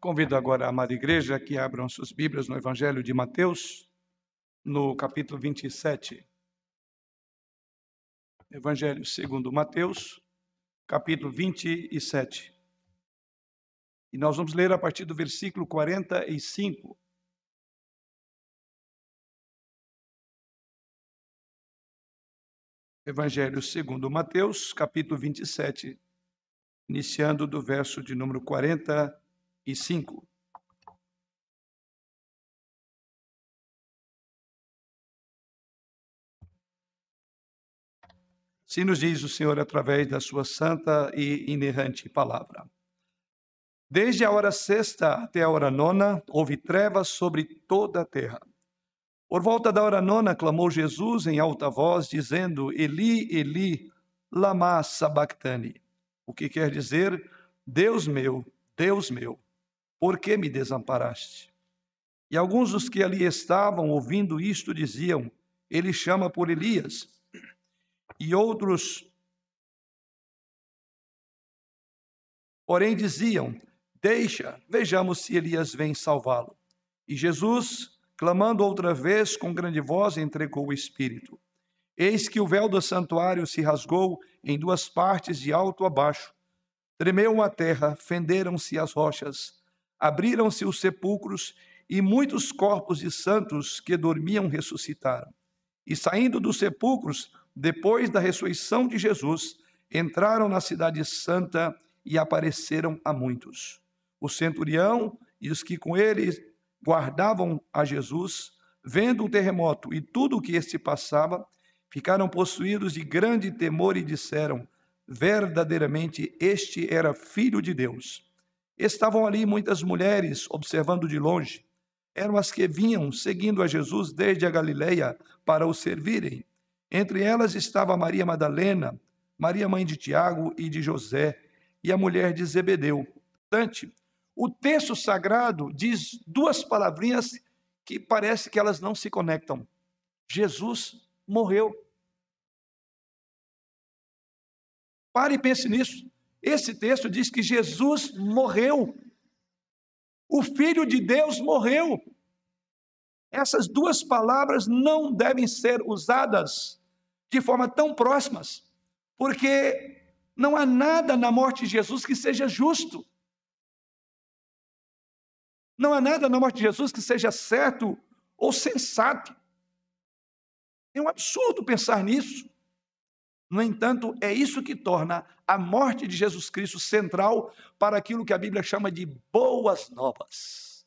Convido agora a amada igreja que abram suas Bíblias no Evangelho de Mateus, no capítulo 27. Evangelho segundo Mateus, capítulo 27. E nós vamos ler a partir do versículo 45. Evangelho segundo Mateus, capítulo 27, iniciando do verso de número 45 e 5. Assim nos diz o Senhor através da sua santa e inerrante palavra. Desde a hora sexta até a hora nona, houve trevas sobre toda a terra. Por volta da hora nona, clamou Jesus em alta voz, dizendo: Eli, Eli, lama sabachthani. O que quer dizer: Deus meu, Deus meu, por que me desamparaste? E alguns dos que ali estavam ouvindo isto diziam: Ele chama por Elias. E outros, porém, diziam: Deixa, vejamos se Elias vem salvá-lo. E Jesus, clamando outra vez com grande voz, entregou o Espírito. Eis que o véu do santuário se rasgou em duas partes, de alto a baixo. Tremeu a terra, fenderam-se as rochas abriram-se os sepulcros e muitos corpos de santos que dormiam ressuscitaram. E saindo dos sepulcros, depois da ressurreição de Jesus, entraram na cidade santa e apareceram a muitos. O centurião e os que com ele guardavam a Jesus, vendo o terremoto e tudo o que este passava, ficaram possuídos de grande temor e disseram: Verdadeiramente este era filho de Deus. Estavam ali muitas mulheres observando de longe. Eram as que vinham seguindo a Jesus desde a Galileia para o servirem. Entre elas estava Maria Madalena, Maria mãe de Tiago e de José, e a mulher de Zebedeu. Portanto, o texto sagrado diz duas palavrinhas que parece que elas não se conectam. Jesus morreu. Pare e pense nisso. Esse texto diz que Jesus morreu. O Filho de Deus morreu. Essas duas palavras não devem ser usadas de forma tão próximas, porque não há nada na morte de Jesus que seja justo. Não há nada na morte de Jesus que seja certo ou sensato. É um absurdo pensar nisso. No entanto, é isso que torna a morte de Jesus Cristo central para aquilo que a Bíblia chama de boas novas.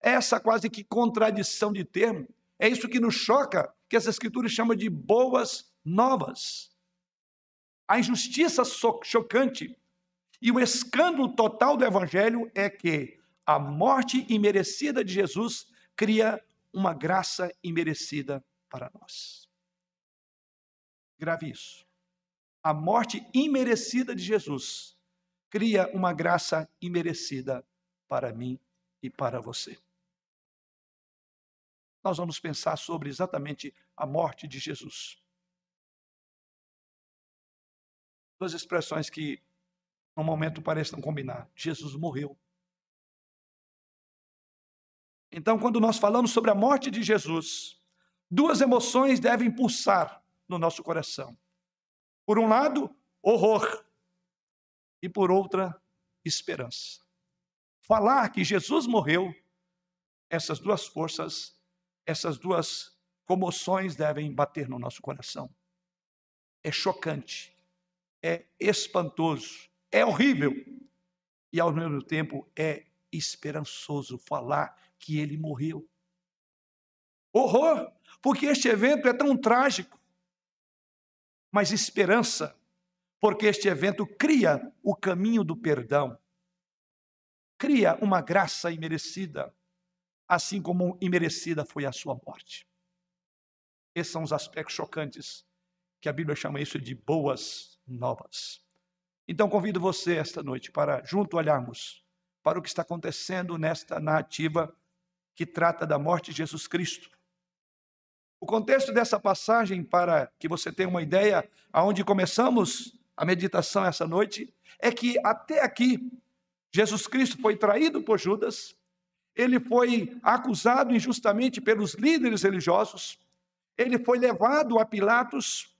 Essa quase que contradição de termo, é isso que nos choca, que essa escritura chama de boas novas. A injustiça chocante e o escândalo total do evangelho é que a morte imerecida de Jesus cria uma graça imerecida para nós. Grave isso. A morte imerecida de Jesus cria uma graça imerecida para mim e para você. Nós vamos pensar sobre exatamente a morte de Jesus. Duas expressões que no momento parecem não combinar. Jesus morreu. Então, quando nós falamos sobre a morte de Jesus, duas emoções devem pulsar no nosso coração. Por um lado, horror, e por outra, esperança. Falar que Jesus morreu, essas duas forças, essas duas comoções devem bater no nosso coração. É chocante, é espantoso, é horrível e ao mesmo tempo é esperançoso falar que ele morreu. Horror, porque este evento é tão trágico mas esperança, porque este evento cria o caminho do perdão, cria uma graça imerecida, assim como imerecida foi a sua morte. Esses são os aspectos chocantes que a Bíblia chama isso de boas novas. Então convido você esta noite para junto olharmos para o que está acontecendo nesta narrativa que trata da morte de Jesus Cristo o contexto dessa passagem, para que você tenha uma ideia aonde começamos a meditação essa noite, é que até aqui Jesus Cristo foi traído por Judas, ele foi acusado injustamente pelos líderes religiosos, ele foi levado a Pilatos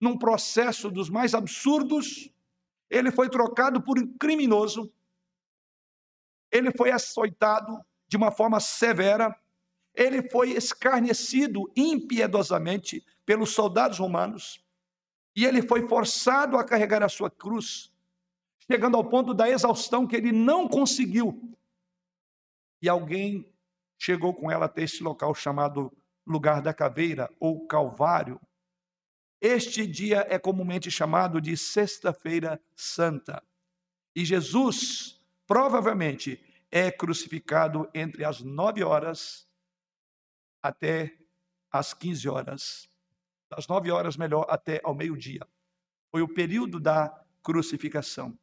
num processo dos mais absurdos, ele foi trocado por um criminoso, ele foi açoitado de uma forma severa, ele foi escarnecido impiedosamente pelos soldados romanos, e ele foi forçado a carregar a sua cruz, chegando ao ponto da exaustão que ele não conseguiu. E alguém chegou com ela até esse local chamado lugar da caveira ou Calvário. Este dia é comumente chamado de Sexta-feira Santa. E Jesus, provavelmente, é crucificado entre as nove horas até as quinze horas. Das nove horas, melhor, até ao meio-dia. Foi o período da crucificação.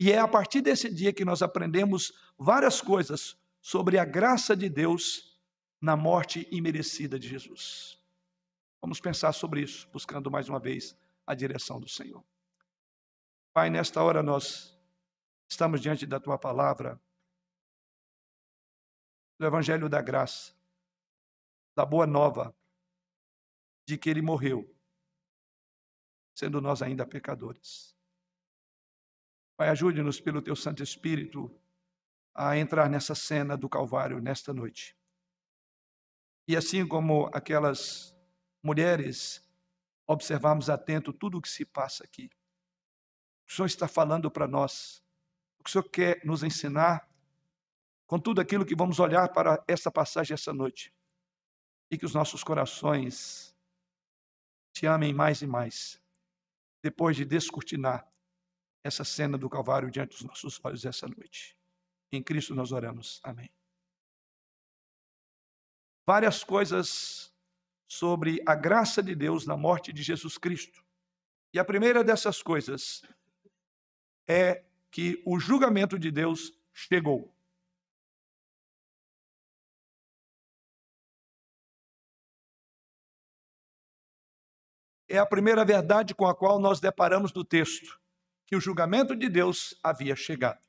E é a partir desse dia que nós aprendemos várias coisas sobre a graça de Deus na morte imerecida de Jesus. Vamos pensar sobre isso, buscando mais uma vez a direção do Senhor. Pai, nesta hora nós estamos diante da tua palavra, do Evangelho da Graça, da boa nova, de que ele morreu, sendo nós ainda pecadores. Pai, ajude-nos pelo teu Santo Espírito a entrar nessa cena do Calvário nesta noite. E assim como aquelas mulheres, observarmos atento tudo o que se passa aqui. O Senhor está falando para nós, o que o Senhor quer nos ensinar com tudo aquilo que vamos olhar para essa passagem essa noite. E que os nossos corações te amem mais e mais, depois de descortinar essa cena do Calvário diante dos nossos olhos essa noite. Em Cristo nós oramos. Amém. Várias coisas sobre a graça de Deus na morte de Jesus Cristo. E a primeira dessas coisas é que o julgamento de Deus chegou. É a primeira verdade com a qual nós deparamos no texto, que o julgamento de Deus havia chegado.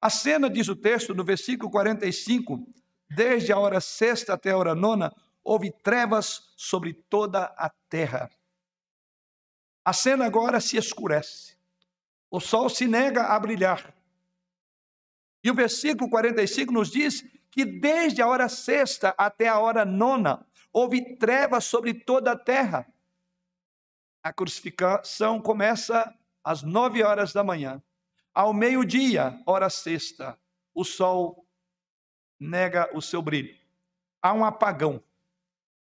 A cena, diz o texto, no versículo 45, desde a hora sexta até a hora nona, houve trevas sobre toda a terra. A cena agora se escurece. O sol se nega a brilhar. E o versículo 45 nos diz que desde a hora sexta até a hora nona, houve trevas sobre toda a terra. A crucificação começa às nove horas da manhã. Ao meio-dia, hora sexta, o sol nega o seu brilho. Há um apagão,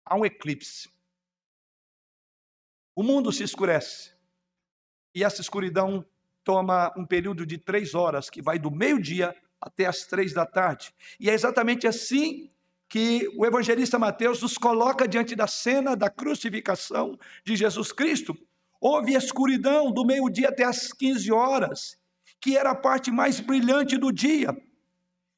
há um eclipse. O mundo se escurece. E essa escuridão toma um período de três horas, que vai do meio-dia até as três da tarde. E é exatamente assim que o evangelista Mateus nos coloca diante da cena da crucificação de Jesus Cristo. Houve escuridão do meio-dia até as 15 horas que era a parte mais brilhante do dia.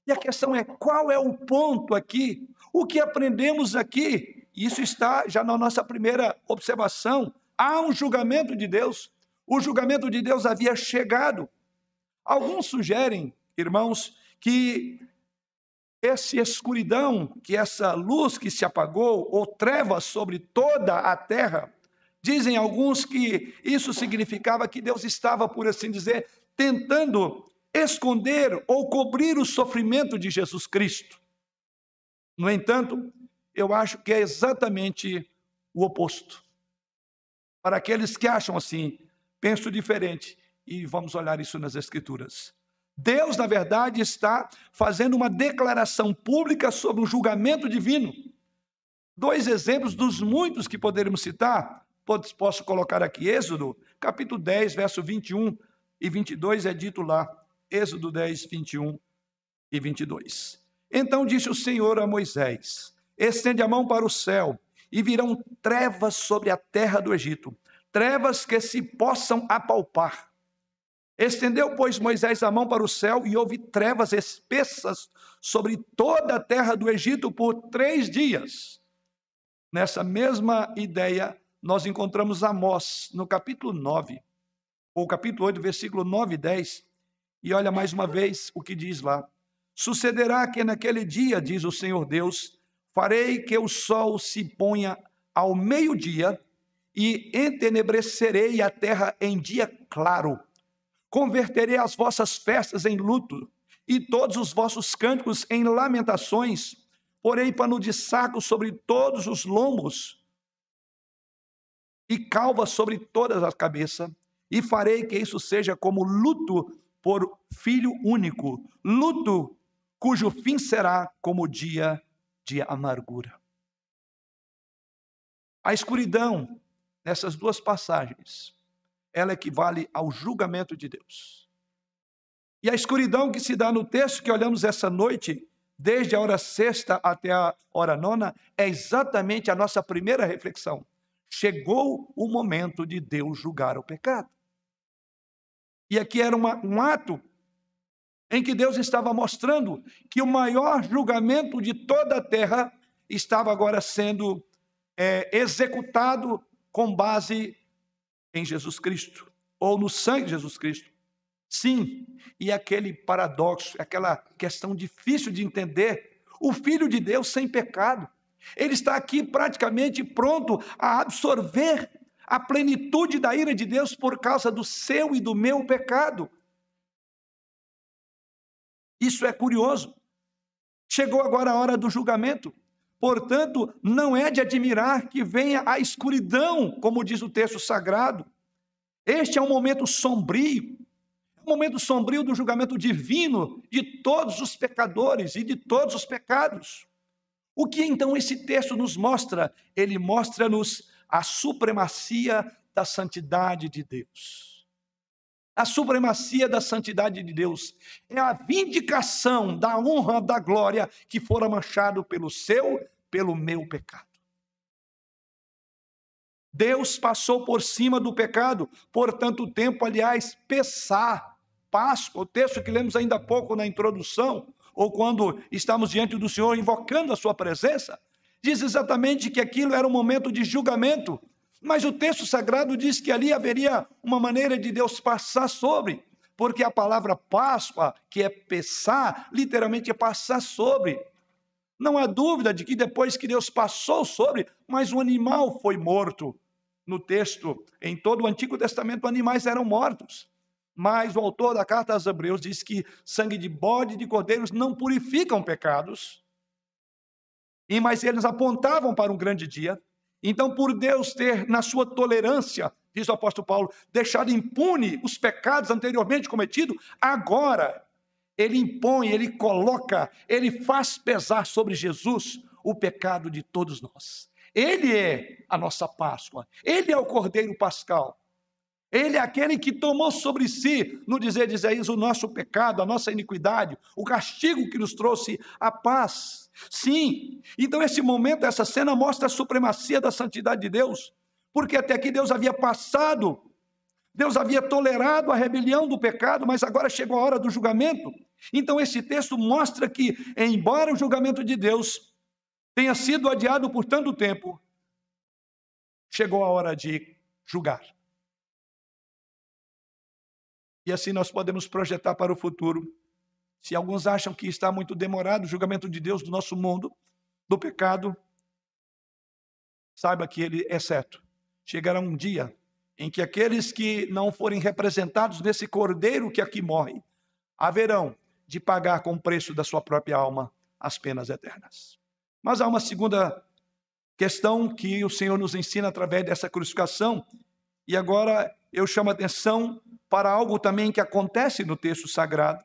E a questão é: qual é o ponto aqui? O que aprendemos aqui? Isso está já na nossa primeira observação. Há um julgamento de Deus. O julgamento de Deus havia chegado. Alguns sugerem, irmãos, que essa escuridão, que essa luz que se apagou, ou trevas sobre toda a terra, dizem alguns que isso significava que Deus estava, por assim dizer, tentando esconder ou cobrir o sofrimento de Jesus Cristo. No entanto, eu acho que é exatamente o oposto. Para aqueles que acham assim, penso diferente, e vamos olhar isso nas Escrituras. Deus, na verdade, está fazendo uma declaração pública sobre o julgamento divino. Dois exemplos dos muitos que poderíamos citar, posso colocar aqui, Êxodo, capítulo 10, verso 21 e 22 é dito lá, Êxodo 10, 21 e 22. Então disse o Senhor a Moisés: Estende a mão para o céu, e virão trevas sobre a terra do Egito, trevas que se possam apalpar. Estendeu, pois, Moisés a mão para o céu, e houve trevas espessas sobre toda a terra do Egito por três dias. Nessa mesma ideia, nós encontramos Amós, no capítulo 9, ou capítulo 8, versículo 9 e 10, E olha mais uma vez o que diz lá: Sucederá que naquele dia, diz o Senhor Deus, farei que o sol se ponha ao meio-dia e entenebrecerei a terra em dia claro. Converterei as vossas festas em luto e todos os vossos cânticos em lamentações. Porei pano de saco sobre todos os lombos e calva sobre todas as cabeças, e farei que isso seja como luto por filho único, luto cujo fim será como dia de amargura. A escuridão, nessas duas passagens, ela equivale ao julgamento de Deus. E a escuridão que se dá no texto que olhamos essa noite, desde a hora sexta até a hora nona, é exatamente a nossa primeira reflexão. Chegou o momento de Deus julgar o pecado. E aqui era uma, um ato em que Deus estava mostrando que o maior julgamento de toda a terra estava agora sendo é, executado com base em Jesus Cristo, ou no sangue de Jesus Cristo. Sim, e aquele paradoxo, aquela questão difícil de entender, o Filho de Deus sem pecado, ele está aqui praticamente pronto a absorver a plenitude da ira de Deus por causa do seu e do meu pecado. Isso é curioso. Chegou agora a hora do julgamento. Portanto, não é de admirar que venha a escuridão, como diz o texto sagrado. Este é um momento sombrio, um momento sombrio do julgamento divino de todos os pecadores e de todos os pecados. O que então esse texto nos mostra? Ele mostra-nos a supremacia da santidade de Deus. A supremacia da santidade de Deus é a vindicação da honra, da glória que fora manchado pelo seu, pelo meu pecado. Deus passou por cima do pecado por tanto tempo, aliás, Pessá, Páscoa, o texto que lemos ainda há pouco na introdução, ou quando estamos diante do Senhor invocando a sua presença, diz exatamente que aquilo era um momento de julgamento mas o texto sagrado diz que ali haveria uma maneira de Deus passar sobre, porque a palavra Páscoa, que é passar, literalmente é passar sobre. Não há dúvida de que depois que Deus passou sobre, mas o animal foi morto. No texto, em todo o Antigo Testamento, animais eram mortos. Mas o autor da carta aos Hebreus diz que sangue de bode e de cordeiros não purificam pecados. E mas eles apontavam para um grande dia, então, por Deus ter, na sua tolerância, diz o apóstolo Paulo, deixado impune os pecados anteriormente cometidos, agora ele impõe, ele coloca, ele faz pesar sobre Jesus o pecado de todos nós. Ele é a nossa Páscoa, ele é o Cordeiro Pascal. Ele é aquele que tomou sobre si, no dizer de Isaías, o nosso pecado, a nossa iniquidade, o castigo que nos trouxe a paz. Sim, então esse momento, essa cena mostra a supremacia da santidade de Deus, porque até aqui Deus havia passado, Deus havia tolerado a rebelião do pecado, mas agora chegou a hora do julgamento. Então esse texto mostra que, embora o julgamento de Deus tenha sido adiado por tanto tempo, chegou a hora de julgar. E assim nós podemos projetar para o futuro. Se alguns acham que está muito demorado o julgamento de Deus do nosso mundo, do pecado, saiba que ele é certo. Chegará um dia em que aqueles que não forem representados nesse cordeiro que aqui morre, haverão de pagar com o preço da sua própria alma as penas eternas. Mas há uma segunda questão que o Senhor nos ensina através dessa crucificação, e agora eu chamo a atenção para algo também que acontece no texto sagrado.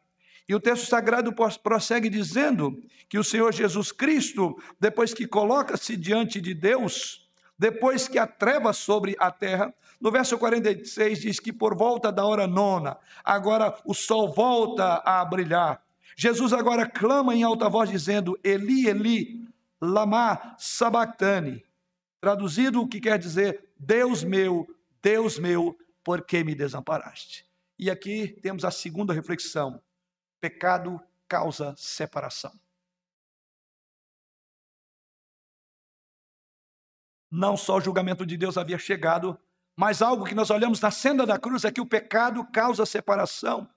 E o texto sagrado prossegue dizendo que o Senhor Jesus Cristo, depois que coloca-se diante de Deus, depois que a treva sobre a terra, no verso 46 diz que por volta da hora nona, agora o sol volta a brilhar. Jesus agora clama em alta voz dizendo: Eli, Eli, lama sabachthani. Traduzido, o que quer dizer: Deus meu, Deus meu, por que me desamparaste? E aqui temos a segunda reflexão: pecado causa separação. Não só o julgamento de Deus havia chegado, mas algo que nós olhamos na cena da cruz é que o pecado causa separação.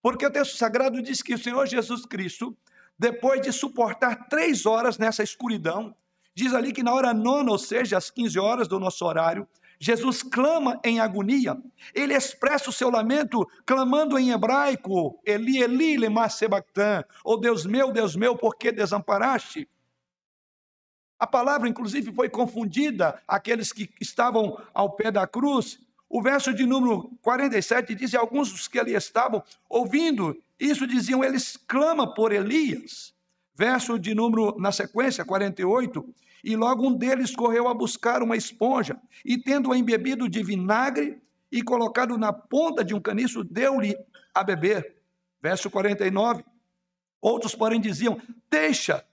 Porque o texto sagrado diz que o Senhor Jesus Cristo, depois de suportar três horas nessa escuridão, diz ali que na hora nona, ou seja, às 15 horas do nosso horário, Jesus clama em agonia. Ele expressa o seu lamento clamando em hebraico, Eli, Eli, lema sebactan, ou Deus meu, Deus meu, por que desamparaste? A palavra, inclusive, foi confundida, aqueles que estavam ao pé da cruz. O verso de número 47 diz: e alguns dos que ali estavam ouvindo isso diziam, eles clamam por Elias. Verso de número, na sequência, 48, e logo um deles correu a buscar uma esponja, e tendo-a embebido de vinagre e colocado na ponta de um caniço, deu-lhe a beber. Verso 49. Outros, porém, diziam: Deixa,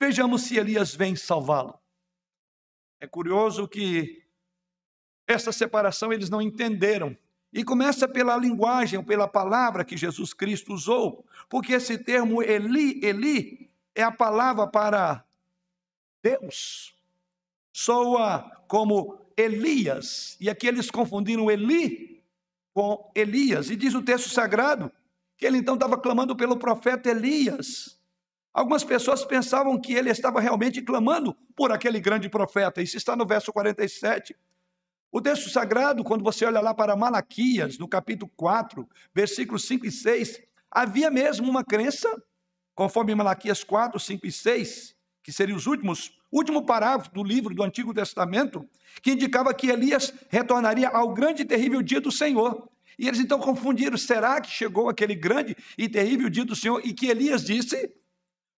vejamos se Elias vem salvá-lo. É curioso que essa separação eles não entenderam. E começa pela linguagem, pela palavra que Jesus Cristo usou, porque esse termo Eli, Eli, é a palavra para Deus. Soa como Elias. E aqui eles confundiram Eli com Elias. E diz o texto sagrado que ele então estava clamando pelo profeta Elias. Algumas pessoas pensavam que ele estava realmente clamando por aquele grande profeta. Isso está no verso 47. O texto sagrado, quando você olha lá para Malaquias, no capítulo 4, versículos 5 e 6, havia mesmo uma crença, conforme Malaquias 4, 5 e 6, que seriam os últimos, último parágrafo do livro do Antigo Testamento, que indicava que Elias retornaria ao grande e terrível dia do Senhor. E eles então confundiram: será que chegou aquele grande e terrível dia do Senhor? E que Elias disse.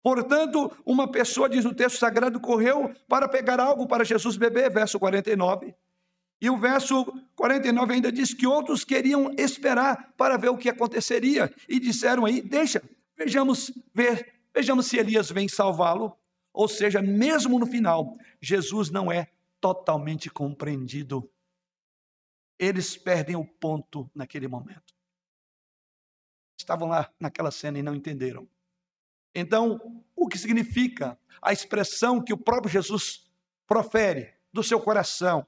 Portanto, uma pessoa, diz o texto sagrado, correu para pegar algo para Jesus beber, verso 49. E o verso 49 ainda diz que outros queriam esperar para ver o que aconteceria e disseram aí: Deixa, vejamos ver, vejamos se Elias vem salvá-lo. Ou seja, mesmo no final, Jesus não é totalmente compreendido. Eles perdem o ponto naquele momento. Estavam lá naquela cena e não entenderam. Então, o que significa a expressão que o próprio Jesus profere do seu coração?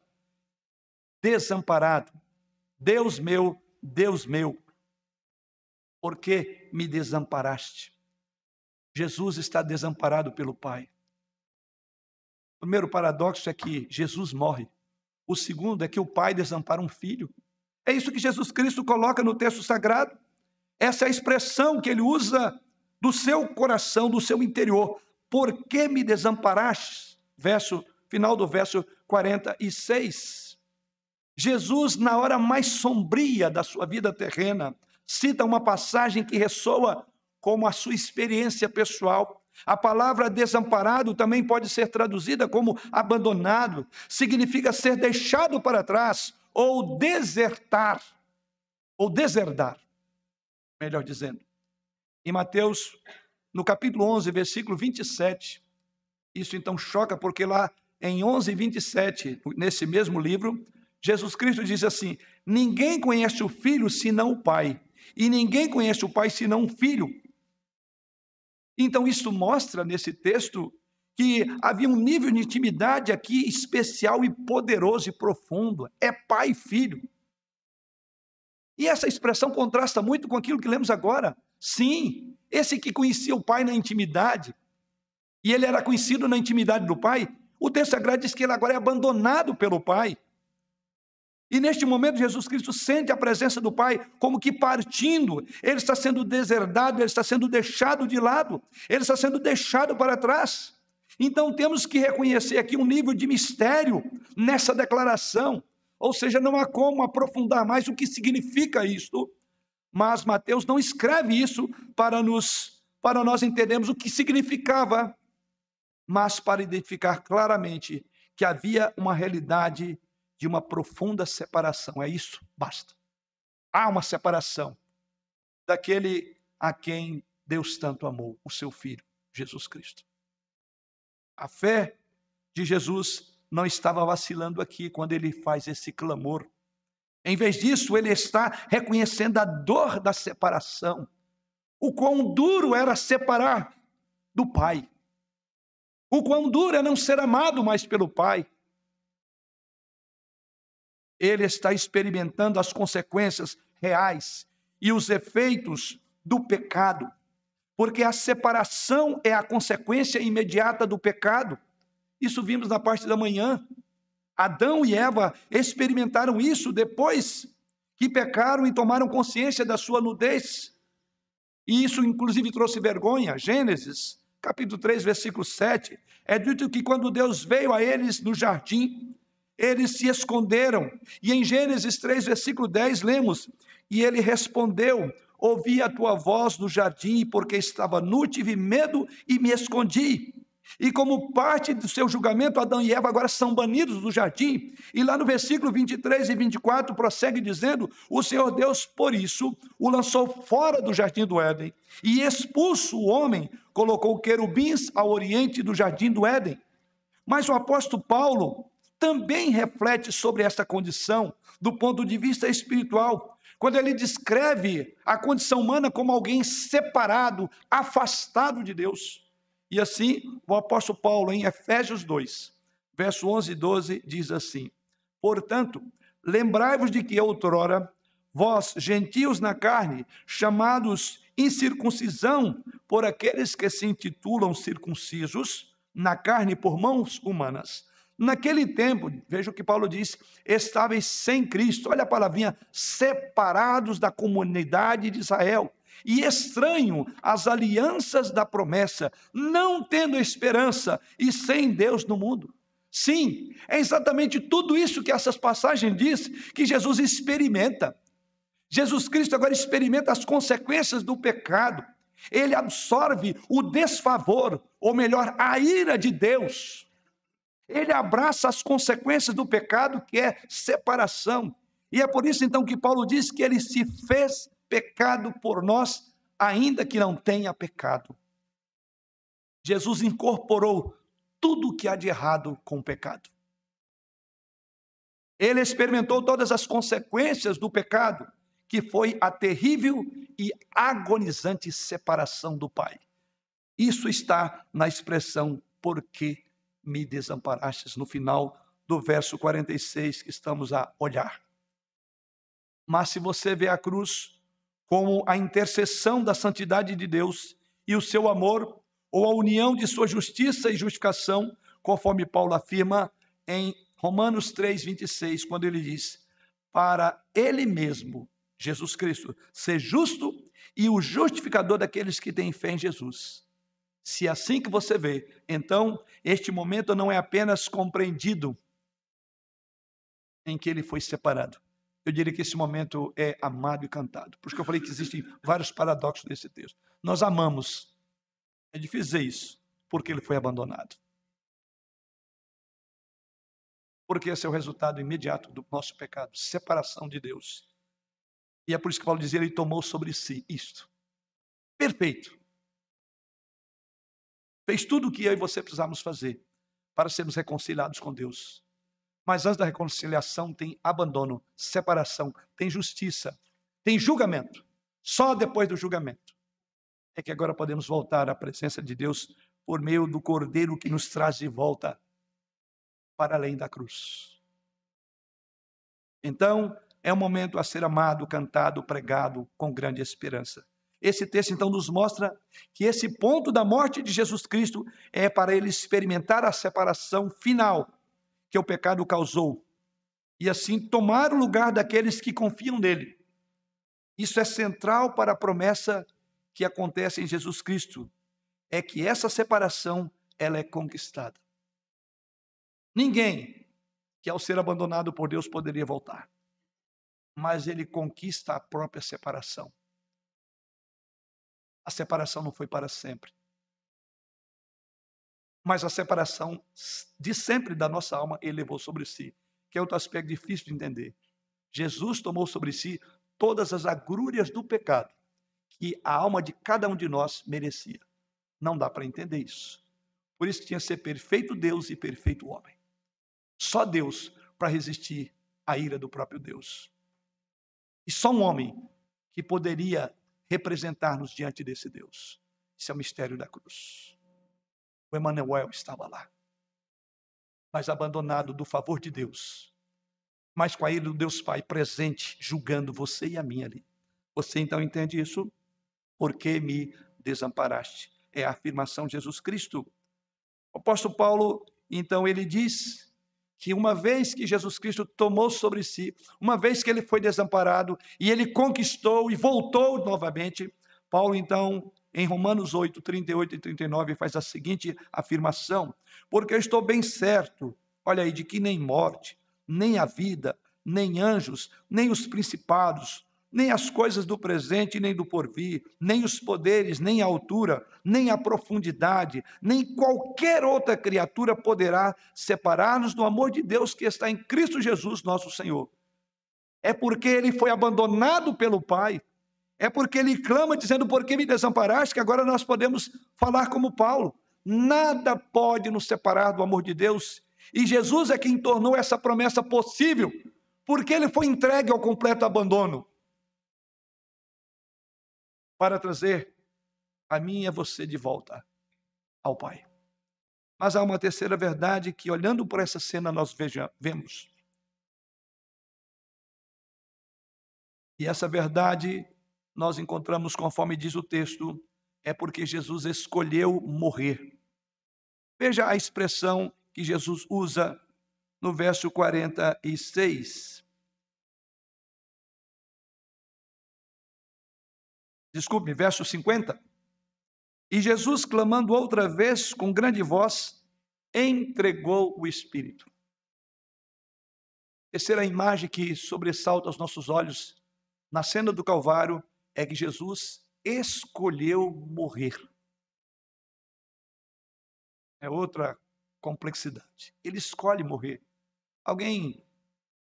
Desamparado. Deus meu, Deus meu, por que me desamparaste? Jesus está desamparado pelo Pai. O primeiro paradoxo é que Jesus morre. O segundo é que o pai desampara um filho. É isso que Jesus Cristo coloca no texto sagrado. Essa é a expressão que ele usa do seu coração, do seu interior. Por que me desamparaste? Verso final do verso 46. Jesus, na hora mais sombria da sua vida terrena, cita uma passagem que ressoa como a sua experiência pessoal. A palavra desamparado também pode ser traduzida como abandonado, significa ser deixado para trás ou desertar, ou deserdar, melhor dizendo. Em Mateus, no capítulo 11, versículo 27, isso então choca porque lá em 11 27, nesse mesmo livro, Jesus Cristo diz assim: Ninguém conhece o filho senão o pai, e ninguém conhece o pai senão o filho, então, isso mostra nesse texto que havia um nível de intimidade aqui especial e poderoso e profundo. É pai e filho. E essa expressão contrasta muito com aquilo que lemos agora. Sim, esse que conhecia o pai na intimidade, e ele era conhecido na intimidade do pai, o texto sagrado diz que ele agora é abandonado pelo pai. E neste momento, Jesus Cristo sente a presença do Pai como que partindo, ele está sendo deserdado, ele está sendo deixado de lado, ele está sendo deixado para trás. Então temos que reconhecer aqui um nível de mistério nessa declaração, ou seja, não há como aprofundar mais o que significa isto, mas Mateus não escreve isso para nos para nós entendermos o que significava, mas para identificar claramente que havia uma realidade de uma profunda separação. É isso, basta. Há uma separação daquele a quem Deus tanto amou, o seu filho, Jesus Cristo. A fé de Jesus não estava vacilando aqui quando ele faz esse clamor. Em vez disso, ele está reconhecendo a dor da separação, o quão duro era separar do Pai, o quão duro é não ser amado mais pelo Pai, ele está experimentando as consequências reais e os efeitos do pecado, porque a separação é a consequência imediata do pecado. Isso vimos na parte da manhã. Adão e Eva experimentaram isso depois que pecaram e tomaram consciência da sua nudez. E isso, inclusive, trouxe vergonha. Gênesis, capítulo 3, versículo 7. É dito que quando Deus veio a eles no jardim, eles se esconderam. E em Gênesis 3, versículo 10, lemos: E ele respondeu: Ouvi a tua voz no jardim, porque estava nu, tive medo e me escondi. E como parte do seu julgamento, Adão e Eva agora são banidos do jardim. E lá no versículo 23 e 24 prossegue dizendo: O Senhor Deus, por isso, o lançou fora do jardim do Éden. E expulso o homem, colocou querubins ao oriente do jardim do Éden. Mas o apóstolo Paulo também reflete sobre essa condição do ponto de vista espiritual, quando ele descreve a condição humana como alguém separado, afastado de Deus. E assim, o apóstolo Paulo, em Efésios 2, verso 11 e 12, diz assim: Portanto, lembrai-vos de que outrora, vós, gentios na carne, chamados incircuncisão por aqueles que se intitulam circuncisos, na carne por mãos humanas. Naquele tempo, veja o que Paulo diz, estáveis sem Cristo, olha a palavrinha, separados da comunidade de Israel e estranho às alianças da promessa, não tendo esperança e sem Deus no mundo. Sim, é exatamente tudo isso que essas passagens diz que Jesus experimenta. Jesus Cristo agora experimenta as consequências do pecado. Ele absorve o desfavor, ou melhor, a ira de Deus. Ele abraça as consequências do pecado, que é separação. E é por isso então que Paulo diz que ele se fez pecado por nós, ainda que não tenha pecado. Jesus incorporou tudo o que há de errado com o pecado. Ele experimentou todas as consequências do pecado, que foi a terrível e agonizante separação do Pai. Isso está na expressão por que me desamparastes no final do verso 46 que estamos a olhar. Mas se você vê a cruz como a intercessão da santidade de Deus e o seu amor, ou a união de sua justiça e justificação, conforme Paulo afirma em Romanos 3, 26, quando ele diz: Para ele mesmo, Jesus Cristo, ser justo e o justificador daqueles que têm fé em Jesus. Se é assim que você vê, então este momento não é apenas compreendido em que ele foi separado, eu diria que esse momento é amado e cantado. Por isso que eu falei que existem vários paradoxos nesse texto. Nós amamos, é difícil dizer isso, porque ele foi abandonado. Porque esse é o resultado imediato do nosso pecado, separação de Deus. E é por isso que Paulo dizia, ele tomou sobre si isto. Perfeito. Fez tudo o que eu e você precisamos fazer para sermos reconciliados com Deus. Mas antes da reconciliação tem abandono, separação, tem justiça, tem julgamento. Só depois do julgamento é que agora podemos voltar à presença de Deus por meio do Cordeiro que nos traz de volta para além da cruz. Então, é um momento a ser amado, cantado, pregado com grande esperança. Esse texto então nos mostra que esse ponto da morte de Jesus Cristo é para ele experimentar a separação final que o pecado causou e assim tomar o lugar daqueles que confiam nele. Isso é central para a promessa que acontece em Jesus Cristo, é que essa separação ela é conquistada. Ninguém que ao ser abandonado por Deus poderia voltar, mas ele conquista a própria separação. A separação não foi para sempre mas a separação de sempre da nossa alma ele levou sobre si, que é outro aspecto difícil de entender. Jesus tomou sobre si todas as agrúrias do pecado que a alma de cada um de nós merecia. Não dá para entender isso. Por isso tinha que ser perfeito Deus e perfeito homem. Só Deus para resistir à ira do próprio Deus. E só um homem que poderia representar-nos diante desse Deus. Isso é o mistério da cruz. O Emanuel estava lá, mas abandonado do favor de Deus, mas com a ira do Deus Pai presente, julgando você e a mim ali. Você então entende isso? porque me desamparaste. É a afirmação de Jesus Cristo. O apóstolo Paulo, então, ele diz que uma vez que Jesus Cristo tomou sobre si, uma vez que ele foi desamparado e ele conquistou e voltou novamente, Paulo, então, em Romanos 8, 38 e 39, faz a seguinte afirmação: Porque eu estou bem certo, olha aí, de que nem morte, nem a vida, nem anjos, nem os principados, nem as coisas do presente, nem do porvir, nem os poderes, nem a altura, nem a profundidade, nem qualquer outra criatura poderá separar-nos do amor de Deus que está em Cristo Jesus, nosso Senhor. É porque ele foi abandonado pelo Pai, é porque ele clama dizendo: Por que me desamparaste? Que agora nós podemos falar como Paulo. Nada pode nos separar do amor de Deus. E Jesus é quem tornou essa promessa possível, porque ele foi entregue ao completo abandono para trazer a mim e a você de volta ao Pai. Mas há uma terceira verdade que, olhando por essa cena, nós veja, vemos. E essa verdade nós encontramos, conforme diz o texto, é porque Jesus escolheu morrer. Veja a expressão que Jesus usa no verso 46. Desculpe, verso 50. E Jesus, clamando outra vez com grande voz, entregou o Espírito. Terceira imagem que sobressalta aos nossos olhos na cena do Calvário é que Jesus escolheu morrer. É outra complexidade. Ele escolhe morrer. Alguém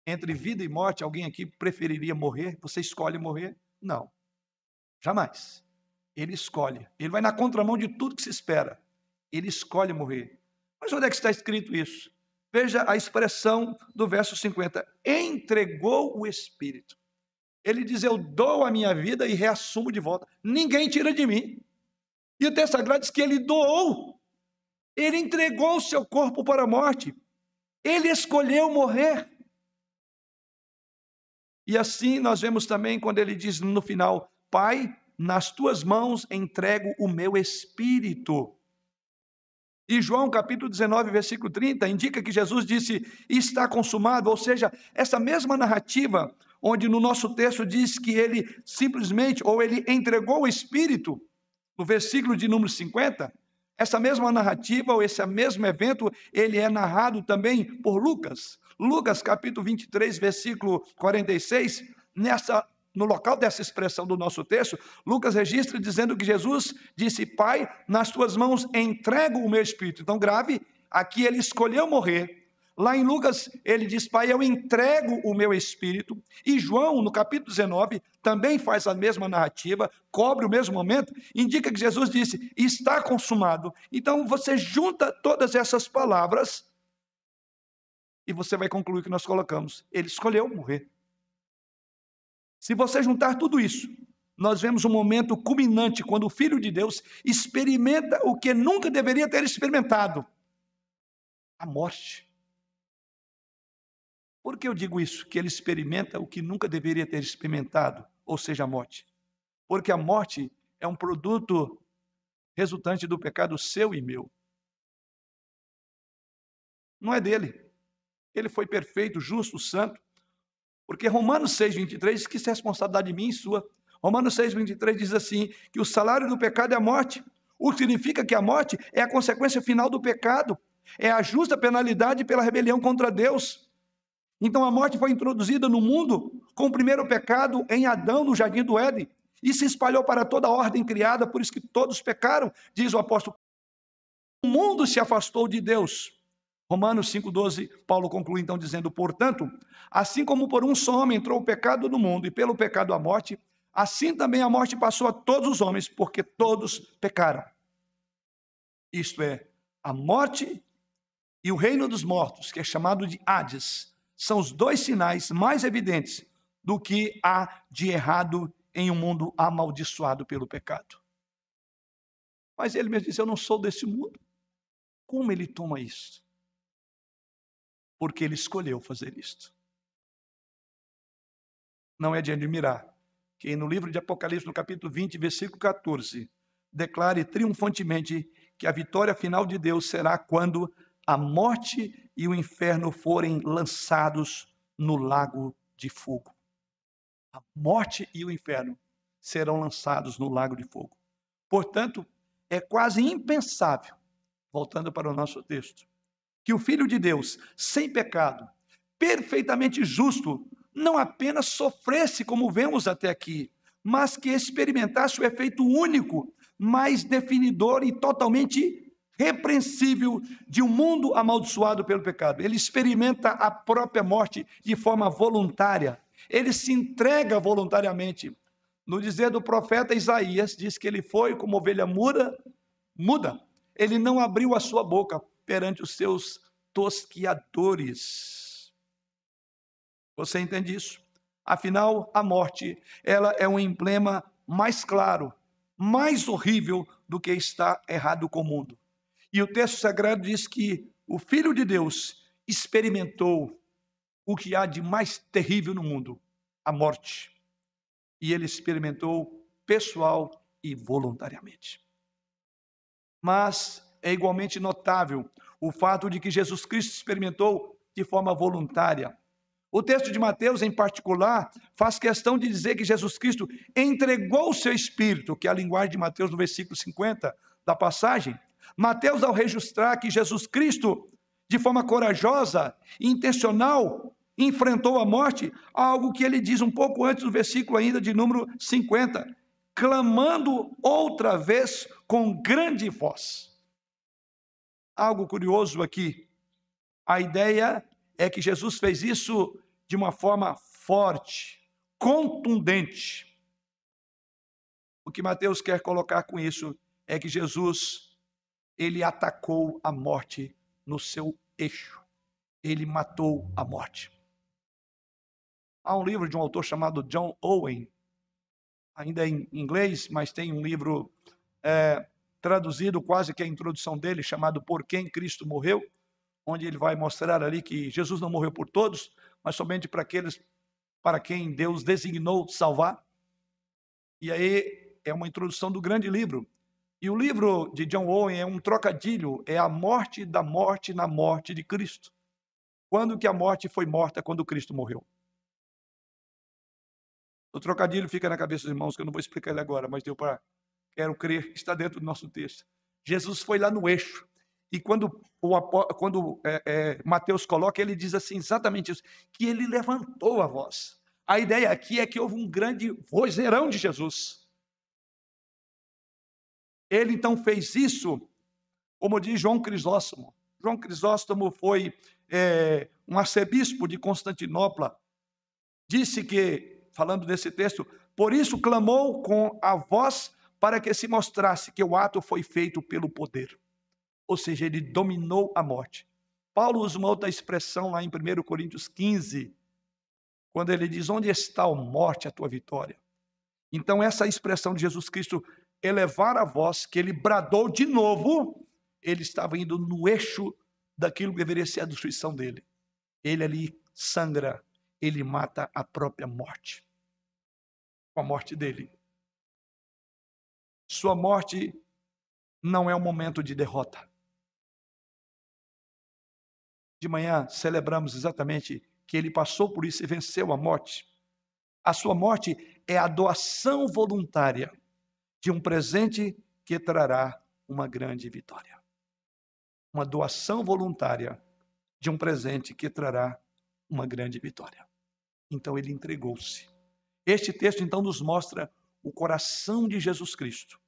entre vida e morte, alguém aqui preferiria morrer? Você escolhe morrer? Não. Jamais. Ele escolhe. Ele vai na contramão de tudo que se espera. Ele escolhe morrer. Mas onde é que está escrito isso? Veja a expressão do verso 50. Entregou o Espírito. Ele diz: Eu dou a minha vida e reassumo de volta. Ninguém tira de mim. E o texto sagrado diz que ele doou. Ele entregou o seu corpo para a morte. Ele escolheu morrer. E assim nós vemos também quando ele diz no final: Pai, nas tuas mãos entrego o meu espírito. E João capítulo 19, versículo 30, indica que Jesus disse: está consumado, ou seja, essa mesma narrativa, onde no nosso texto diz que ele simplesmente, ou ele entregou o espírito, no versículo de número 50, essa mesma narrativa, ou esse mesmo evento, ele é narrado também por Lucas. Lucas capítulo 23, versículo 46, nessa no local dessa expressão do nosso texto, Lucas registra dizendo que Jesus disse: Pai, nas tuas mãos entrego o meu espírito. Então, grave, aqui ele escolheu morrer. Lá em Lucas, ele diz: Pai, eu entrego o meu espírito. E João, no capítulo 19, também faz a mesma narrativa, cobre o mesmo momento, indica que Jesus disse: Está consumado. Então, você junta todas essas palavras e você vai concluir que nós colocamos: Ele escolheu morrer. Se você juntar tudo isso, nós vemos um momento culminante quando o Filho de Deus experimenta o que nunca deveria ter experimentado: a morte. Por que eu digo isso? Que ele experimenta o que nunca deveria ter experimentado, ou seja, a morte. Porque a morte é um produto resultante do pecado seu e meu. Não é dele. Ele foi perfeito, justo, santo. Porque Romanos 6, 23 diz que isso é responsabilidade minha e sua. Romanos 6, 23 diz assim: que o salário do pecado é a morte. O que significa que a morte é a consequência final do pecado, é a justa penalidade pela rebelião contra Deus. Então a morte foi introduzida no mundo com o primeiro pecado em Adão, no jardim do Éden, e se espalhou para toda a ordem criada, por isso que todos pecaram, diz o apóstolo. O mundo se afastou de Deus, Romanos 5,12, Paulo conclui então dizendo: Portanto, assim como por um só homem entrou o pecado no mundo e pelo pecado a morte, assim também a morte passou a todos os homens, porque todos pecaram. Isto é, a morte e o reino dos mortos, que é chamado de Hades, são os dois sinais mais evidentes do que há de errado em um mundo amaldiçoado pelo pecado. Mas ele mesmo disse: Eu não sou desse mundo. Como ele toma isso? Porque ele escolheu fazer isto. Não é de admirar que no livro de Apocalipse, no capítulo 20, versículo 14, declare triunfantemente que a vitória final de Deus será quando a morte e o inferno forem lançados no lago de fogo. A morte e o inferno serão lançados no lago de fogo. Portanto, é quase impensável, voltando para o nosso texto, que o Filho de Deus, sem pecado, perfeitamente justo, não apenas sofresse como vemos até aqui, mas que experimentasse o efeito único, mais definidor e totalmente repreensível de um mundo amaldiçoado pelo pecado. Ele experimenta a própria morte de forma voluntária. Ele se entrega voluntariamente. No dizer do profeta Isaías, diz que ele foi como ovelha muda, muda. Ele não abriu a sua boca perante os seus tosquiadores. Você entende isso? Afinal, a morte, ela é um emblema mais claro, mais horrível do que está errado com o mundo. E o texto sagrado diz que o Filho de Deus experimentou o que há de mais terrível no mundo, a morte. E ele experimentou pessoal e voluntariamente. Mas é igualmente notável o fato de que Jesus Cristo experimentou de forma voluntária. O texto de Mateus, em particular, faz questão de dizer que Jesus Cristo entregou o seu espírito, que é a linguagem de Mateus no versículo 50 da passagem, Mateus, ao registrar que Jesus Cristo, de forma corajosa intencional, enfrentou a morte, algo que ele diz um pouco antes do versículo ainda de número 50, clamando outra vez com grande voz. Algo curioso aqui. A ideia é que Jesus fez isso de uma forma forte, contundente. O que Mateus quer colocar com isso é que Jesus ele atacou a morte no seu eixo. Ele matou a morte. Há um livro de um autor chamado John Owen, ainda em inglês, mas tem um livro é, traduzido quase que a introdução dele, chamado Por Quem Cristo Morreu, onde ele vai mostrar ali que Jesus não morreu por todos, mas somente para aqueles para quem Deus designou salvar. E aí é uma introdução do grande livro. E o livro de John Owen é um trocadilho, é a morte da morte na morte de Cristo. Quando que a morte foi morta? Quando Cristo morreu. O trocadilho fica na cabeça dos irmãos, que eu não vou explicar ele agora, mas deu para. Quero crer, está dentro do nosso texto. Jesus foi lá no eixo. E quando, o, quando é, é, Mateus coloca, ele diz assim, exatamente isso, que ele levantou a voz. A ideia aqui é que houve um grande vozeirão de Jesus. Ele então fez isso, como diz João Crisóstomo. João Crisóstomo foi é, um arcebispo de Constantinopla. Disse que, falando desse texto, por isso clamou com a voz para que se mostrasse que o ato foi feito pelo poder. Ou seja, ele dominou a morte. Paulo usa uma outra expressão lá em 1 Coríntios 15, quando ele diz: Onde está a morte, a tua vitória? Então, essa expressão de Jesus Cristo elevar a voz, que ele bradou de novo, ele estava indo no eixo daquilo que deveria ser a destruição dele. Ele ali sangra, ele mata a própria morte. Com a morte dele. Sua morte não é um momento de derrota. De manhã celebramos exatamente que ele passou por isso e venceu a morte. A sua morte é a doação voluntária de um presente que trará uma grande vitória. Uma doação voluntária de um presente que trará uma grande vitória. Então ele entregou-se. Este texto então nos mostra o coração de Jesus Cristo,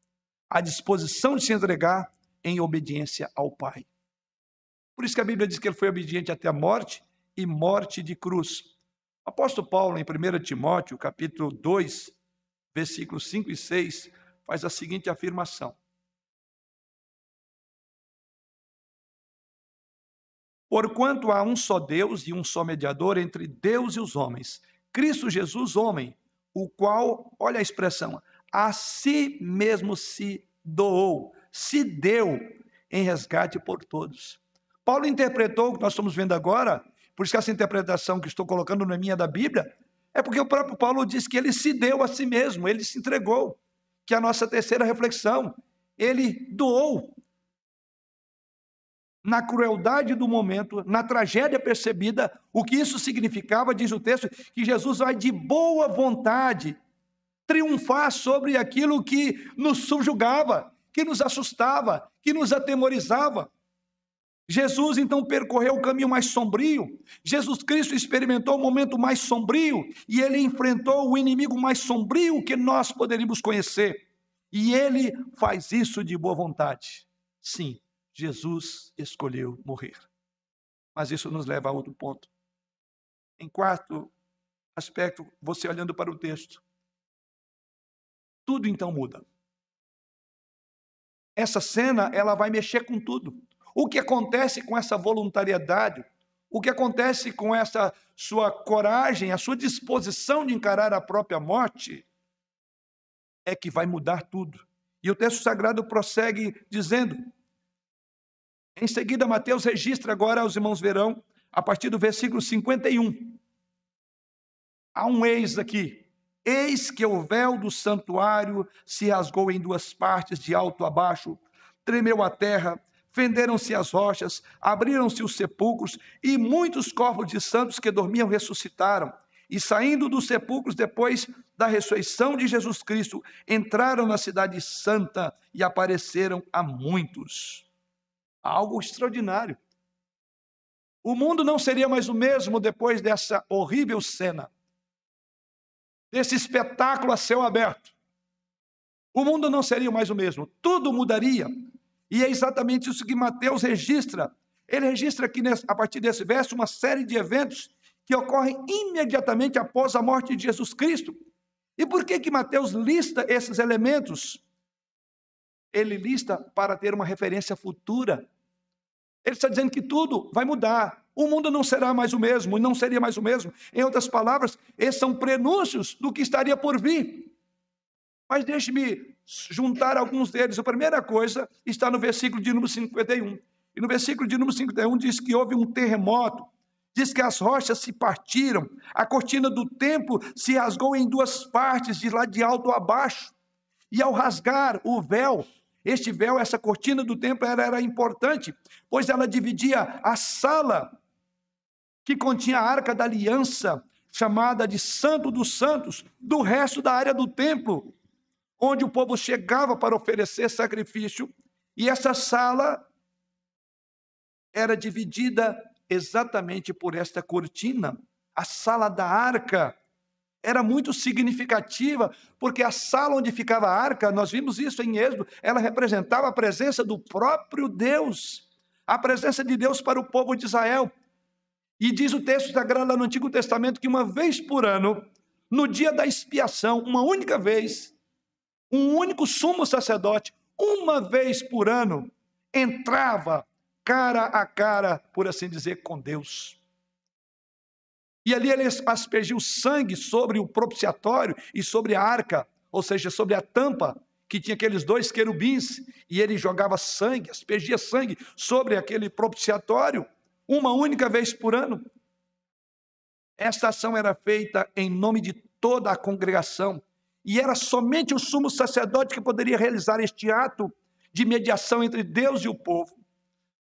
a disposição de se entregar em obediência ao Pai. Por isso que a Bíblia diz que ele foi obediente até a morte e morte de cruz. O apóstolo Paulo, em 1 Timóteo, capítulo 2, versículos 5 e 6, faz a seguinte afirmação: Porquanto há um só Deus e um só mediador entre Deus e os homens, Cristo Jesus, homem, o qual, olha a expressão, a si mesmo se doou, se deu em resgate por todos. Paulo interpretou o que nós estamos vendo agora, por isso que essa interpretação que estou colocando não é minha da Bíblia, É porque o próprio Paulo diz que ele se deu a si mesmo, ele se entregou. Que é a nossa terceira reflexão, ele doou. Na crueldade do momento, na tragédia percebida, o que isso significava, diz o texto, que Jesus vai de boa vontade triunfar sobre aquilo que nos subjugava, que nos assustava, que nos atemorizava. Jesus então percorreu o caminho mais sombrio. Jesus Cristo experimentou o momento mais sombrio e ele enfrentou o inimigo mais sombrio que nós poderíamos conhecer. E ele faz isso de boa vontade. Sim, Jesus escolheu morrer. Mas isso nos leva a outro ponto. Em quarto aspecto, você olhando para o texto, tudo então muda. Essa cena, ela vai mexer com tudo. O que acontece com essa voluntariedade? O que acontece com essa sua coragem, a sua disposição de encarar a própria morte? É que vai mudar tudo. E o texto sagrado prossegue dizendo: em seguida, Mateus registra agora, os irmãos verão, a partir do versículo 51. Há um eis aqui. Eis que o véu do santuário se rasgou em duas partes, de alto a baixo, tremeu a terra, fenderam-se as rochas, abriram-se os sepulcros, e muitos corpos de santos que dormiam ressuscitaram. E saindo dos sepulcros depois da ressurreição de Jesus Cristo, entraram na cidade santa e apareceram a muitos. Algo extraordinário. O mundo não seria mais o mesmo depois dessa horrível cena, desse espetáculo a céu aberto. O mundo não seria mais o mesmo, tudo mudaria. E é exatamente isso que Mateus registra. Ele registra aqui, a partir desse verso, uma série de eventos que ocorrem imediatamente após a morte de Jesus Cristo. E por que que Mateus lista esses elementos? Ele lista para ter uma referência futura. Ele está dizendo que tudo vai mudar. O mundo não será mais o mesmo, não seria mais o mesmo. Em outras palavras, esses são prenúncios do que estaria por vir. Mas deixe-me juntar alguns deles. A primeira coisa está no versículo de número 51. E no versículo de número 51 diz que houve um terremoto, diz que as rochas se partiram, a cortina do templo se rasgou em duas partes, de lá de alto a baixo. E ao rasgar o véu, este véu, essa cortina do templo era, era importante, pois ela dividia a sala que continha a arca da aliança, chamada de Santo dos Santos, do resto da área do templo, onde o povo chegava para oferecer sacrifício, e essa sala era dividida exatamente por esta cortina, a sala da arca. Era muito significativa, porque a sala onde ficava a arca, nós vimos isso em Êxodo, ela representava a presença do próprio Deus, a presença de Deus para o povo de Israel. E diz o texto sagrado lá no Antigo Testamento que uma vez por ano, no dia da expiação, uma única vez, um único sumo sacerdote, uma vez por ano, entrava cara a cara, por assim dizer, com Deus. E ali ele aspergiu sangue sobre o propiciatório e sobre a arca, ou seja, sobre a tampa, que tinha aqueles dois querubins, e ele jogava sangue, aspergia sangue sobre aquele propiciatório, uma única vez por ano. Esta ação era feita em nome de toda a congregação, e era somente o sumo sacerdote que poderia realizar este ato de mediação entre Deus e o povo.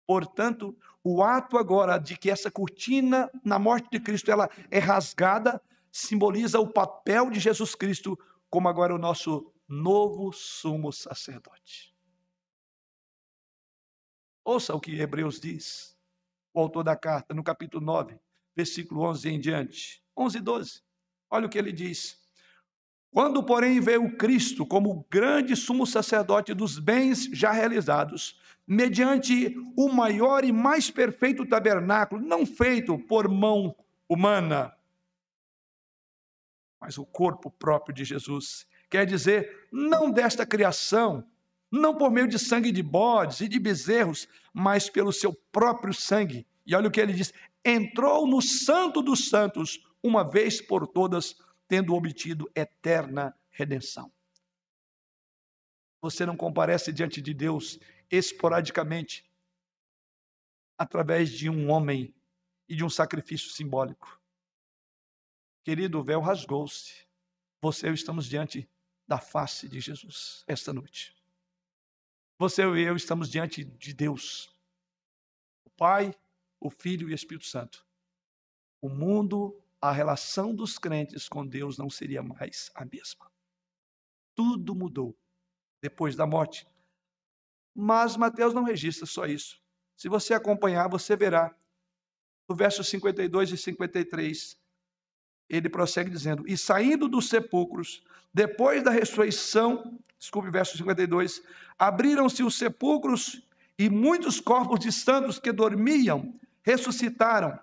Portanto, o ato agora de que essa cortina na morte de Cristo ela é rasgada simboliza o papel de Jesus Cristo como agora o nosso novo sumo sacerdote. Ouça o que Hebreus diz, o autor da carta, no capítulo 9, versículo 11 em diante. 11 e 12. Olha o que ele diz. Quando, porém, veio Cristo como grande sumo sacerdote dos bens já realizados, mediante o maior e mais perfeito tabernáculo, não feito por mão humana, mas o corpo próprio de Jesus. Quer dizer, não desta criação, não por meio de sangue de bodes e de bezerros, mas pelo seu próprio sangue. E olha o que ele diz: entrou no Santo dos Santos, uma vez por todas, tendo obtido eterna redenção. Você não comparece diante de Deus esporadicamente através de um homem e de um sacrifício simbólico. Querido, o véu rasgou-se. Você e eu estamos diante da face de Jesus esta noite. Você e eu estamos diante de Deus, o Pai, o Filho e o Espírito Santo. O mundo, a relação dos crentes com Deus não seria mais a mesma. Tudo mudou depois da morte. Mas Mateus não registra só isso. Se você acompanhar, você verá. No verso 52 e 53, ele prossegue dizendo: E saindo dos sepulcros, depois da ressurreição, desculpe, verso 52, abriram-se os sepulcros e muitos corpos de santos que dormiam ressuscitaram.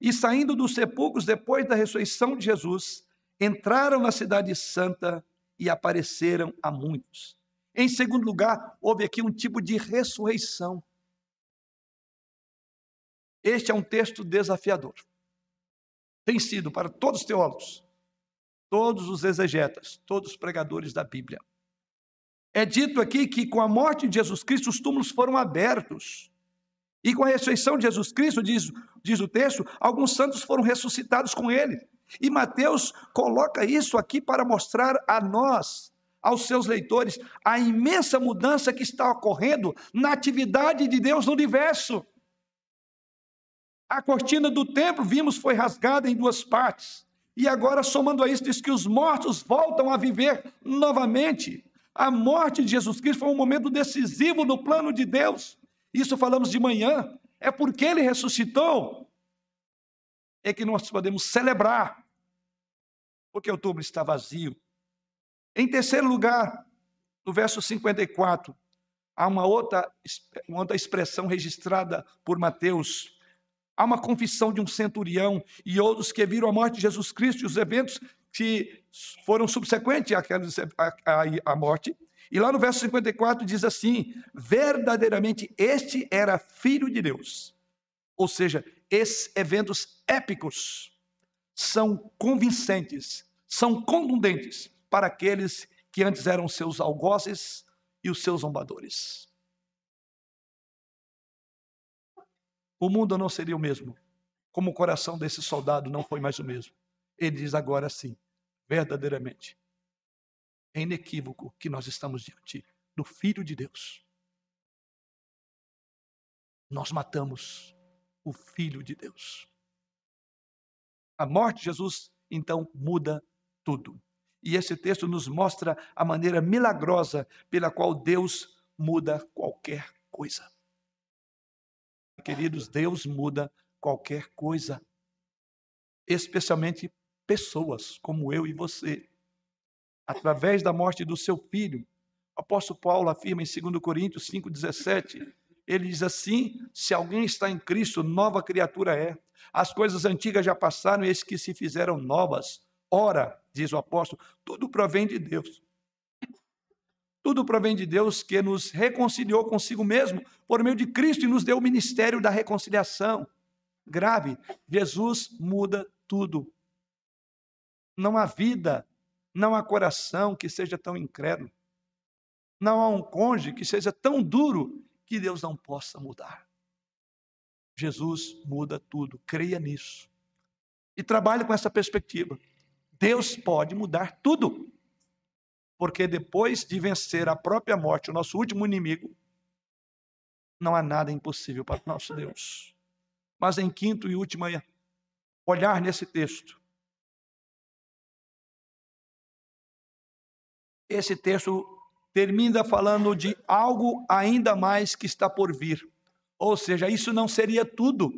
E saindo dos sepulcros depois da ressurreição de Jesus, entraram na cidade santa e apareceram a muitos. Em segundo lugar, houve aqui um tipo de ressurreição. Este é um texto desafiador. Tem sido para todos os teólogos, todos os exegetas, todos os pregadores da Bíblia. É dito aqui que com a morte de Jesus Cristo os túmulos foram abertos. E com a ressurreição de Jesus Cristo, diz, diz o texto, alguns santos foram ressuscitados com ele. E Mateus coloca isso aqui para mostrar a nós, aos seus leitores, a imensa mudança que está ocorrendo na atividade de Deus no universo. A cortina do templo, vimos, foi rasgada em duas partes. E agora, somando a isso, diz que os mortos voltam a viver novamente. A morte de Jesus Cristo foi um momento decisivo no plano de Deus. Isso falamos de manhã. É porque ele ressuscitou é que nós podemos celebrar, porque o túmulo está vazio. Em terceiro lugar, no verso 54, há uma outra, uma outra expressão registrada por Mateus Há uma confissão de um centurião e outros que viram a morte de Jesus Cristo e os eventos que foram subsequentes à, morte. E lá no verso 54 diz assim: verdadeiramente este era filho de Deus. Ou seja, esses eventos épicos são convincentes, são contundentes para aqueles que antes eram seus algozes e os seus zombadores. o mundo não seria o mesmo. Como o coração desse soldado não foi mais o mesmo. Ele diz agora sim, verdadeiramente, é inequívoco que nós estamos diante do Filho de Deus. Nós matamos o Filho de Deus. A morte de Jesus, então, muda tudo. E esse texto nos mostra a maneira milagrosa pela qual Deus muda qualquer coisa. Queridos, Deus muda qualquer coisa, especialmente pessoas como eu e você. Através da morte do seu filho, o apóstolo Paulo afirma em 2 Coríntios 5,17, ele diz assim: se alguém está em Cristo, nova criatura é. As coisas antigas já passaram, eis que se fizeram novas. Ora, diz o apóstolo, tudo provém de Deus. Tudo provém de Deus que nos reconciliou consigo mesmo por meio de Cristo e nos deu o ministério da reconciliação. Grave, Jesus muda tudo. Não há vida, não há coração que seja tão incrédulo. Não há um cônjuge que seja tão duro que Deus não possa mudar. Jesus muda tudo, creia nisso. E trabalhe com essa perspectiva. Deus pode mudar tudo porque depois de vencer a própria morte, o nosso último inimigo, não há nada impossível para o nosso Deus. Mas em quinto e último olhar nesse texto, esse texto termina falando de algo ainda mais que está por vir. Ou seja, isso não seria tudo.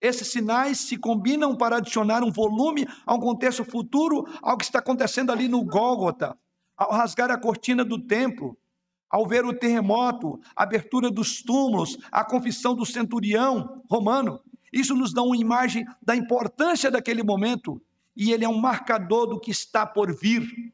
Esses sinais se combinam para adicionar um volume a um contexto futuro ao que está acontecendo ali no Gólgota, ao rasgar a cortina do templo, ao ver o terremoto, a abertura dos túmulos, a confissão do centurião romano. Isso nos dá uma imagem da importância daquele momento e ele é um marcador do que está por vir.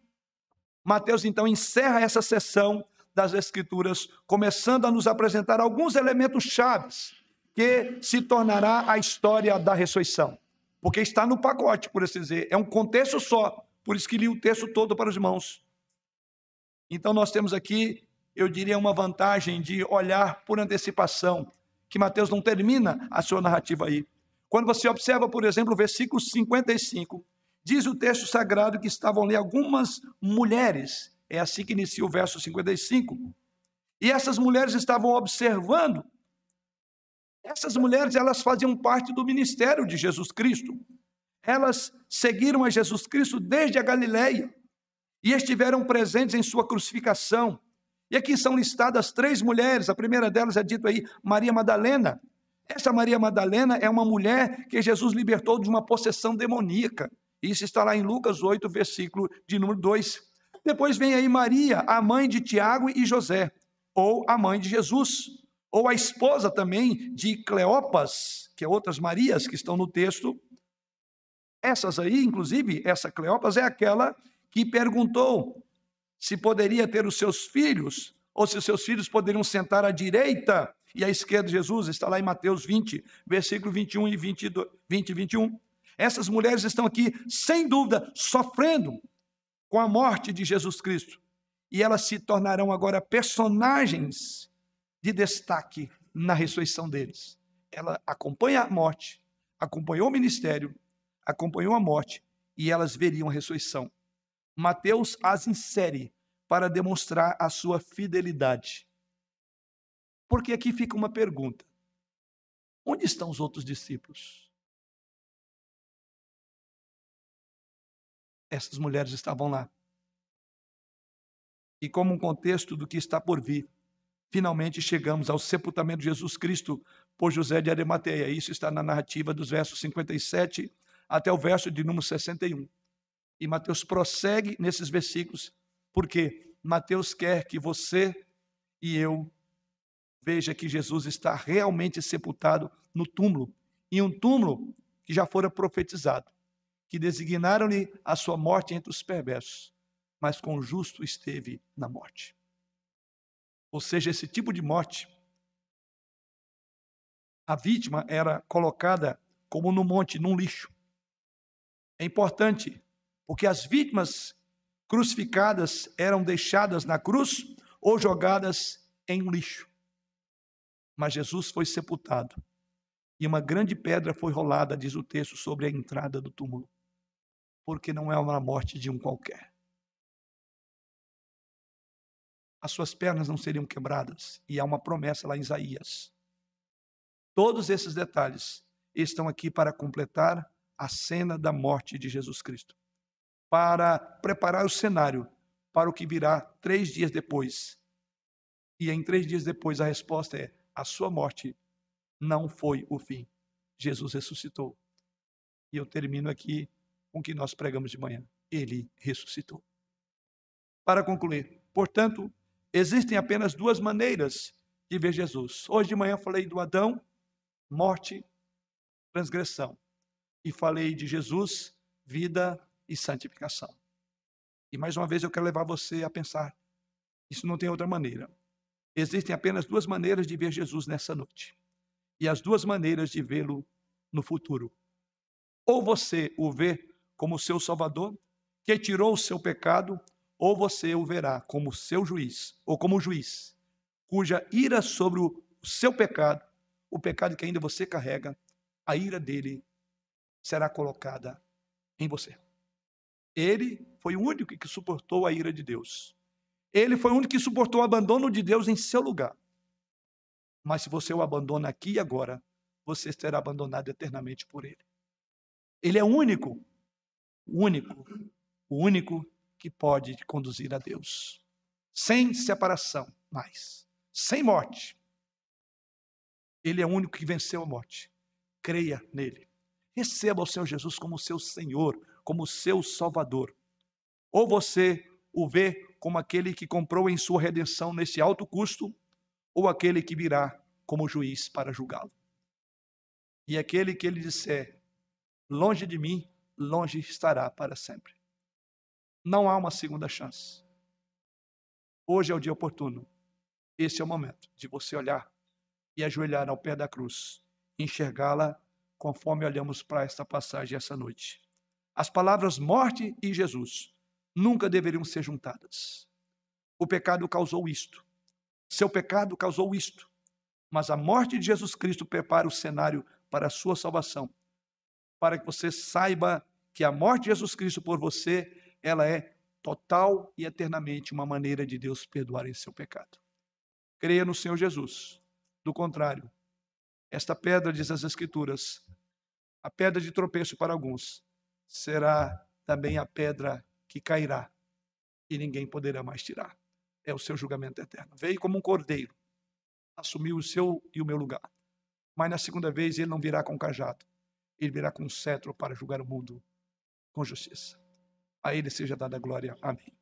Mateus então encerra essa sessão das Escrituras, começando a nos apresentar alguns elementos chaves que se tornará a história da ressurreição. Porque está no pacote, por assim dizer. É um contexto só. Por isso que li o texto todo para os irmãos. Então nós temos aqui, eu diria, uma vantagem de olhar por antecipação, que Mateus não termina a sua narrativa aí. Quando você observa, por exemplo, o versículo 55, diz o texto sagrado que estavam ali algumas mulheres. É assim que inicia o verso 55. E essas mulheres estavam observando. Essas mulheres, elas faziam parte do ministério de Jesus Cristo. Elas seguiram a Jesus Cristo desde a Galileia e estiveram presentes em sua crucificação. E aqui são listadas três mulheres. A primeira delas é dito aí Maria Madalena. Essa Maria Madalena é uma mulher que Jesus libertou de uma possessão demoníaca. Isso está lá em Lucas 8, versículo de número 2. Depois vem aí Maria, a mãe de Tiago e José, ou a mãe de Jesus, ou a esposa também de Cleopas, que é outras Marias que estão no texto. Essas aí, inclusive, essa Cleopas é aquela que perguntou se poderia ter os seus filhos, ou se os seus filhos poderiam sentar à direita e à esquerda de Jesus, está lá em Mateus 20, versículo 21 e 20, 20 e 21. Essas mulheres estão aqui, sem dúvida, sofrendo com a morte de Jesus Cristo. E elas se tornarão agora personagens de destaque na ressurreição deles. Ela acompanha a morte, acompanhou o ministério, acompanhou a morte e elas veriam a ressurreição. Mateus as insere para demonstrar a sua fidelidade. Porque aqui fica uma pergunta: onde estão os outros discípulos? Essas mulheres estavam lá. E como um contexto do que está por vir, finalmente chegamos ao sepultamento de Jesus Cristo por José de Arimateia. Isso está na narrativa dos versos 57 até o verso de número 61. E Mateus prossegue nesses versículos, porque Mateus quer que você e eu veja que Jesus está realmente sepultado no túmulo, em um túmulo que já fora profetizado, que designaram-lhe a sua morte entre os perversos, mas com o justo esteve na morte. Ou seja, esse tipo de morte, a vítima era colocada como no monte, num lixo. É importante porque as vítimas crucificadas eram deixadas na cruz ou jogadas em um lixo. Mas Jesus foi sepultado e uma grande pedra foi rolada, diz o texto, sobre a entrada do túmulo, porque não é uma morte de um qualquer. As suas pernas não seriam quebradas, e há uma promessa lá em Isaías. Todos esses detalhes estão aqui para completar a cena da morte de Jesus Cristo para preparar o cenário para o que virá três dias depois. E em três dias depois a resposta é: a sua morte não foi o fim. Jesus ressuscitou. E eu termino aqui com que nós pregamos de manhã. Ele ressuscitou. Para concluir, portanto, existem apenas duas maneiras de ver Jesus. Hoje de manhã falei do Adão, morte, transgressão. E falei de Jesus, vida, e santificação. E mais uma vez eu quero levar você a pensar: isso não tem outra maneira. Existem apenas duas maneiras de ver Jesus nessa noite. E as duas maneiras de vê-lo no futuro. Ou você o vê como seu Salvador, que tirou o seu pecado, ou você o verá como seu juiz, ou como juiz, cuja ira sobre o seu pecado, o pecado que ainda você carrega, a ira dele será colocada em você. Ele foi o único que suportou a ira de Deus. Ele foi o único que suportou o abandono de Deus em seu lugar. Mas se você o abandona aqui e agora, você será abandonado eternamente por ele. Ele é o único, o único, o único que pode conduzir a Deus. Sem separação mais, sem morte. Ele é o único que venceu a morte. Creia nele. Receba o Senhor Jesus como seu Senhor, como seu Salvador. Ou você o vê como aquele que comprou em sua redenção nesse alto custo, ou aquele que virá como juiz para julgá-lo. E aquele que ele disser, longe de mim, longe estará para sempre. Não há uma segunda chance. Hoje é o dia oportuno. Esse é o momento de você olhar e ajoelhar ao pé da cruz, enxergá-la conforme olhamos para esta passagem essa noite. As palavras morte e Jesus nunca deveriam ser juntadas. O pecado causou isto. Seu pecado causou isto. Mas a morte de Jesus Cristo prepara o cenário para a sua salvação. para que você saiba que a morte de Jesus Cristo por você, ela é total e eternamente uma maneira de Deus perdoar esse seu pecado. Creia no Senhor Jesus. Do contrário, esta pedra, diz as Escrituras, a pedra de tropeço para alguns, será também a pedra que cairá e ninguém poderá mais tirar. É o seu julgamento eterno. Veio como um cordeiro, assumiu o seu e o meu lugar. Mas na segunda vez ele não virá com cajado, ele virá com um cetro para julgar o mundo com justiça. A ele seja dada a glória. Amém.